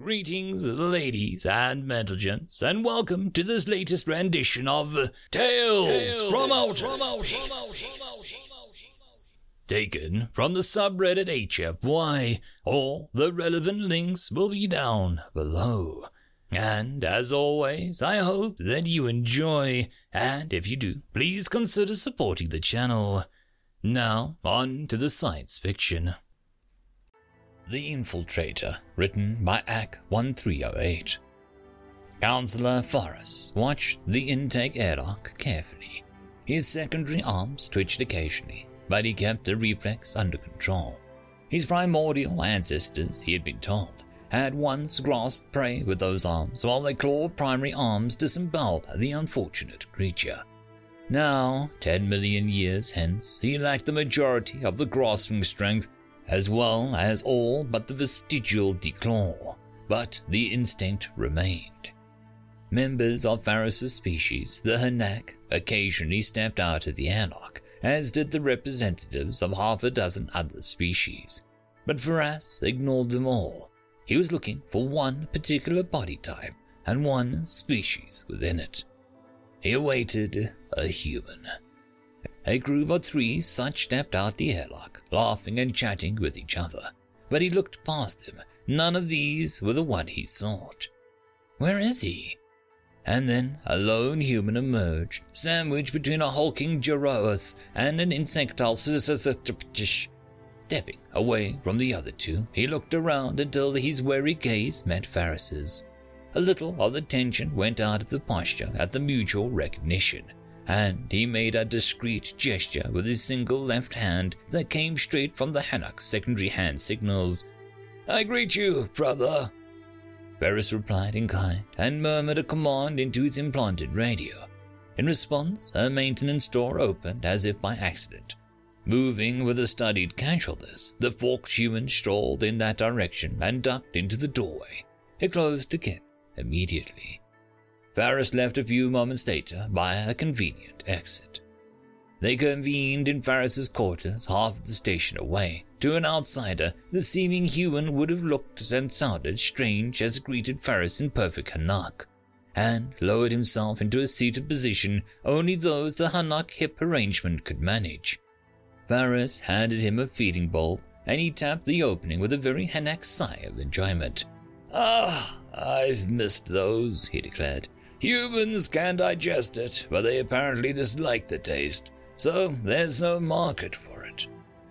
Greetings, ladies and gentlemen, and welcome to this latest rendition of Tales, Tales from Outer Space. Taken from the subreddit HFY. All the relevant links will be down below. And as always, I hope that you enjoy, and if you do, please consider supporting the channel. Now, on to the science fiction. The Infiltrator, written by AK-1308. Counselor Forrest watched the intake airlock carefully. His secondary arms twitched occasionally, but he kept the reflex under control. His primordial ancestors, he had been told, had once grasped prey with those arms while their clawed primary arms disemboweled the unfortunate creature. Now, ten million years hence, he lacked the majority of the grasping strength as well as all but the vestigial declaw, but the instinct remained. Members of Varus's species, the Hanak, occasionally stepped out of the airlock, as did the representatives of half a dozen other species. But Varas ignored them all. He was looking for one particular body type and one species within it. He awaited a human. A group of three such stepped out the airlock, laughing and chatting with each other. But he looked past them. None of these were the one he sought. Where is he? And then a lone human emerged, sandwiched between a hulking Gyarados and an insectile Stepping away from the other two, he looked around until his wary gaze met Ferris's. A little of the tension went out of the posture at the mutual recognition and he made a discreet gesture with his single left hand that came straight from the Hanak's secondary hand signals. I greet you, brother. Ferris replied in kind and murmured a command into his implanted radio. In response, a maintenance door opened as if by accident. Moving with a studied casualness, the forked human strolled in that direction and ducked into the doorway. It closed again immediately. Varus left a few moments later by a convenient exit. They convened in Varus's quarters half the station away. To an outsider, the seeming human would have looked and sounded strange as greeted Ferris in perfect Hanak, and lowered himself into a seated position only those the Hanak hip arrangement could manage. Varus handed him a feeding bowl, and he tapped the opening with a very Hanak sigh of enjoyment. Ah, I've missed those, he declared. Humans can digest it, but they apparently dislike the taste, so there's no market for it.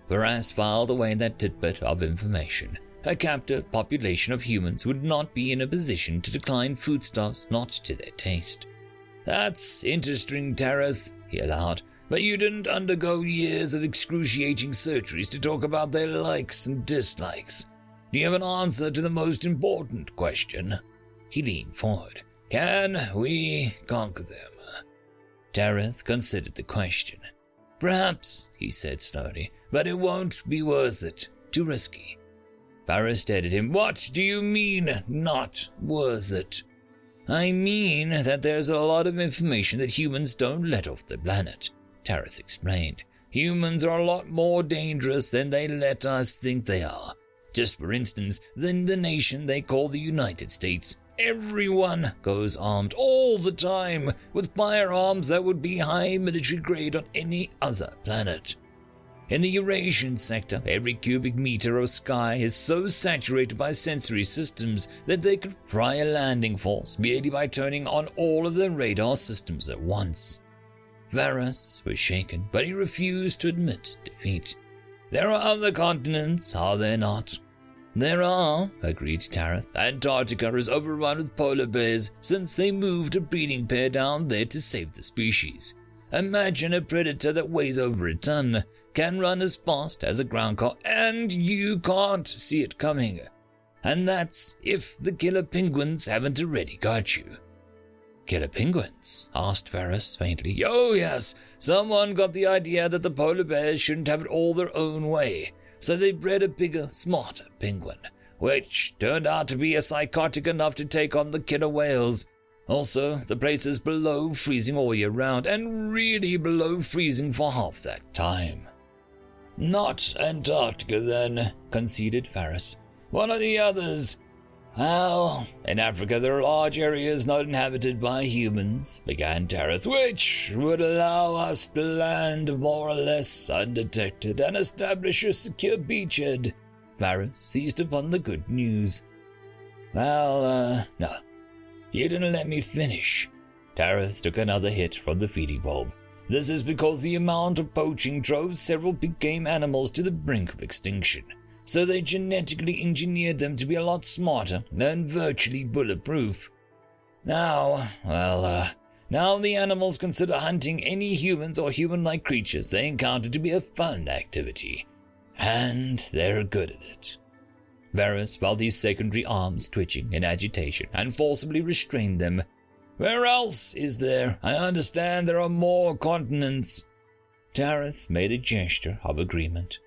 Varas filed away that tidbit of information. A captive population of humans would not be in a position to decline foodstuffs not to their taste. That's interesting, Tareth, he allowed, but you didn't undergo years of excruciating surgeries to talk about their likes and dislikes. Do you have an answer to the most important question? He leaned forward. Can we conquer them? Tareth considered the question. Perhaps, he said slowly, but it won't be worth it. Too risky. Barra stared at him. What do you mean, not worth it? I mean that there's a lot of information that humans don't let off the planet, Tareth explained. Humans are a lot more dangerous than they let us think they are. Just for instance, than the nation they call the United States Everyone goes armed all the time with firearms that would be high military grade on any other planet. In the Eurasian sector, every cubic meter of sky is so saturated by sensory systems that they could fry a landing force merely by turning on all of their radar systems at once. Varus was shaken, but he refused to admit defeat. There are other continents, are there not? There are, agreed Tareth. Antarctica is overrun with polar bears since they moved a breeding pair down there to save the species. Imagine a predator that weighs over a ton, can run as fast as a ground car, and you can't see it coming. And that's if the killer penguins haven't already got you. Killer penguins? asked Varus faintly. Oh, yes. Someone got the idea that the polar bears shouldn't have it all their own way so they bred a bigger, smarter penguin, which turned out to be a psychotic enough to take on the killer whales. Also, the place is below freezing all year round, and really below freezing for half that time. Not Antarctica, then, conceded Ferris. One of the others. Well, in Africa there are large areas not inhabited by humans, began Tareth, which would allow us to land more or less undetected and establish a secure beachhead. Varys seized upon the good news. Well, uh, no. You didn't let me finish. Tareth took another hit from the feeding bulb. This is because the amount of poaching drove several big game animals to the brink of extinction, so they genetically engineered them to be a lot smarter and virtually bulletproof. Now, well, uh, now the animals consider hunting any humans or human like creatures they encounter to be a fun activity. And they're good at it. Varys felt his secondary arms twitching in agitation and forcibly restrained them. Where else is there? I understand there are more continents. Tareth made a gesture of agreement.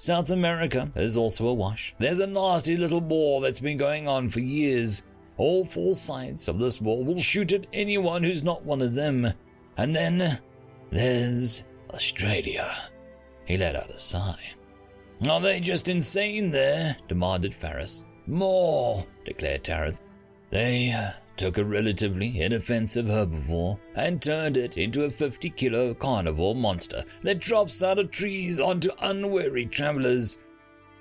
South America is also awash. There's a nasty little war that's been going on for years. All four sides of this war will shoot at anyone who's not one of them. And then there's Australia. He let out a sigh. Are they just insane there? demanded Ferris. More, declared Tareth. They uh, took a relatively inoffensive herbivore and turned it into a 50 kilo carnivore monster that drops out of trees onto unwary travelers.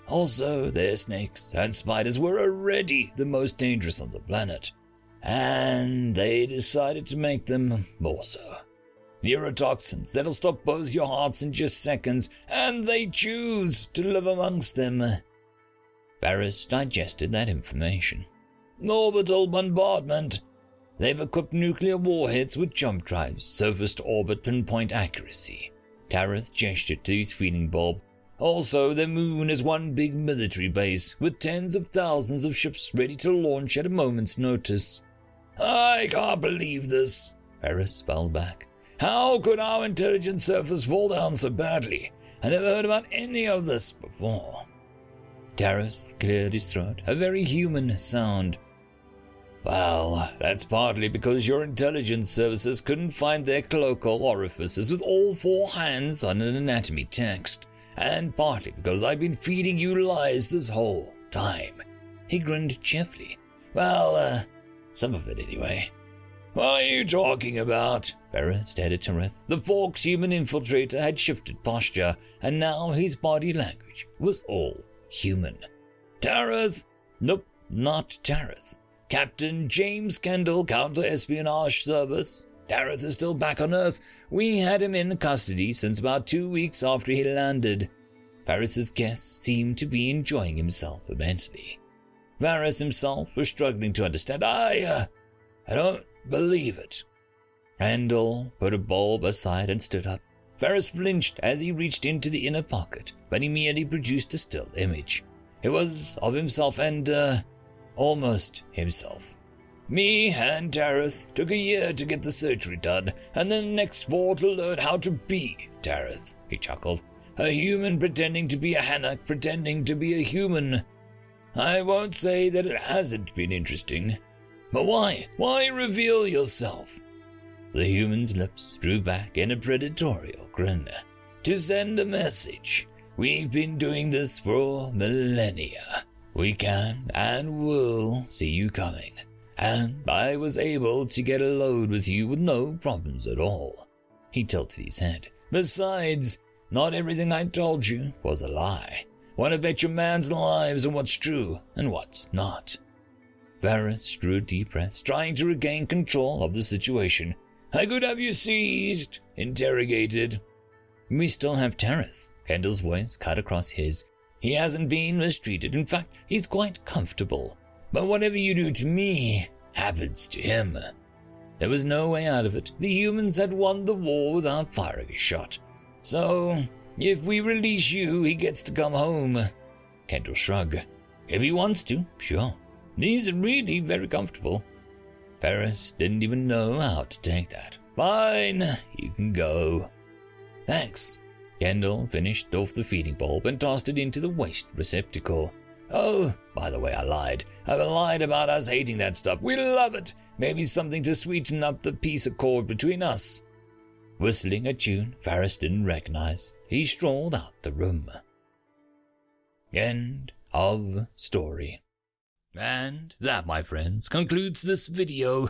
Also, their snakes and spiders were already the most dangerous on the planet, and they decided to make them more so neurotoxins that'll stop both your hearts in just seconds, and they choose to live amongst them. Varys digested that information. Orbital bombardment. They've equipped nuclear warheads with jump drives, surface to orbit pinpoint accuracy. Tareth gestured to his feeding bulb. Also, the moon is one big military base with tens of thousands of ships ready to launch at a moment's notice. I can't believe this, Varys spelled back. How could our intelligence surface fall down so badly? I never heard about any of this before. Tareth cleared his throat, a very human sound. Well, that's partly because your intelligence services couldn't find their cloacal orifices with all four hands on an anatomy text, and partly because I've been feeding you lies this whole time. He grinned cheerfully. Well, uh, some of it anyway. What are you talking about? Varys stared at Tareth. The forked human infiltrator had shifted posture, and now his body language was all human. Tareth? Nope, not Tareth. Captain James Kendall, Counter Espionage Service. Tareth is still back on Earth. We had him in custody since about two weeks after he landed. Varys's guest seemed to be enjoying himself immensely. Varys himself was struggling to understand. I, uh, I don't believe it. Randall put a bulb aside and stood up. Varys flinched as he reached into the inner pocket, but he merely produced a still image. It was of himself and, uh, almost himself. Me and Tareth took a year to get the surgery done, and then the next four to learn how to be Tareth, he chuckled. A human pretending to be a Hanak, pretending to be a human. I won't say that it hasn't been interesting. But why? Why reveal yourself? The human's lips drew back in a predatorial grin. To send a message. We've been doing this for millennia. We can and will see you coming. And I was able to get a load with you with no problems at all. He tilted his head. Besides, not everything I told you was a lie. Want to bet your man's lives on what's true and what's not. Varys drew deep breaths, trying to regain control of the situation. I could have you seized, interrogated. We still have Tareth. Kendall's voice cut across his. He hasn't been mistreated. In fact, he's quite comfortable. But whatever you do to me happens to him. There was no way out of it. The humans had won the war without firing a shot. So, if we release you, he gets to come home. Kendall shrugged. If he wants to, sure. Are really very comfortable. Varys didn't even know how to take that. Fine, you can go. Thanks. Kendall finished off the feeding bulb and tossed it into the waste receptacle. Oh, by the way, I lied. I lied about us hating that stuff. We love it. Maybe something to sweeten up the peace accord between us. Whistling a tune Varys didn't recognize, he strolled out the room. End of story. And that, my friends, concludes this video.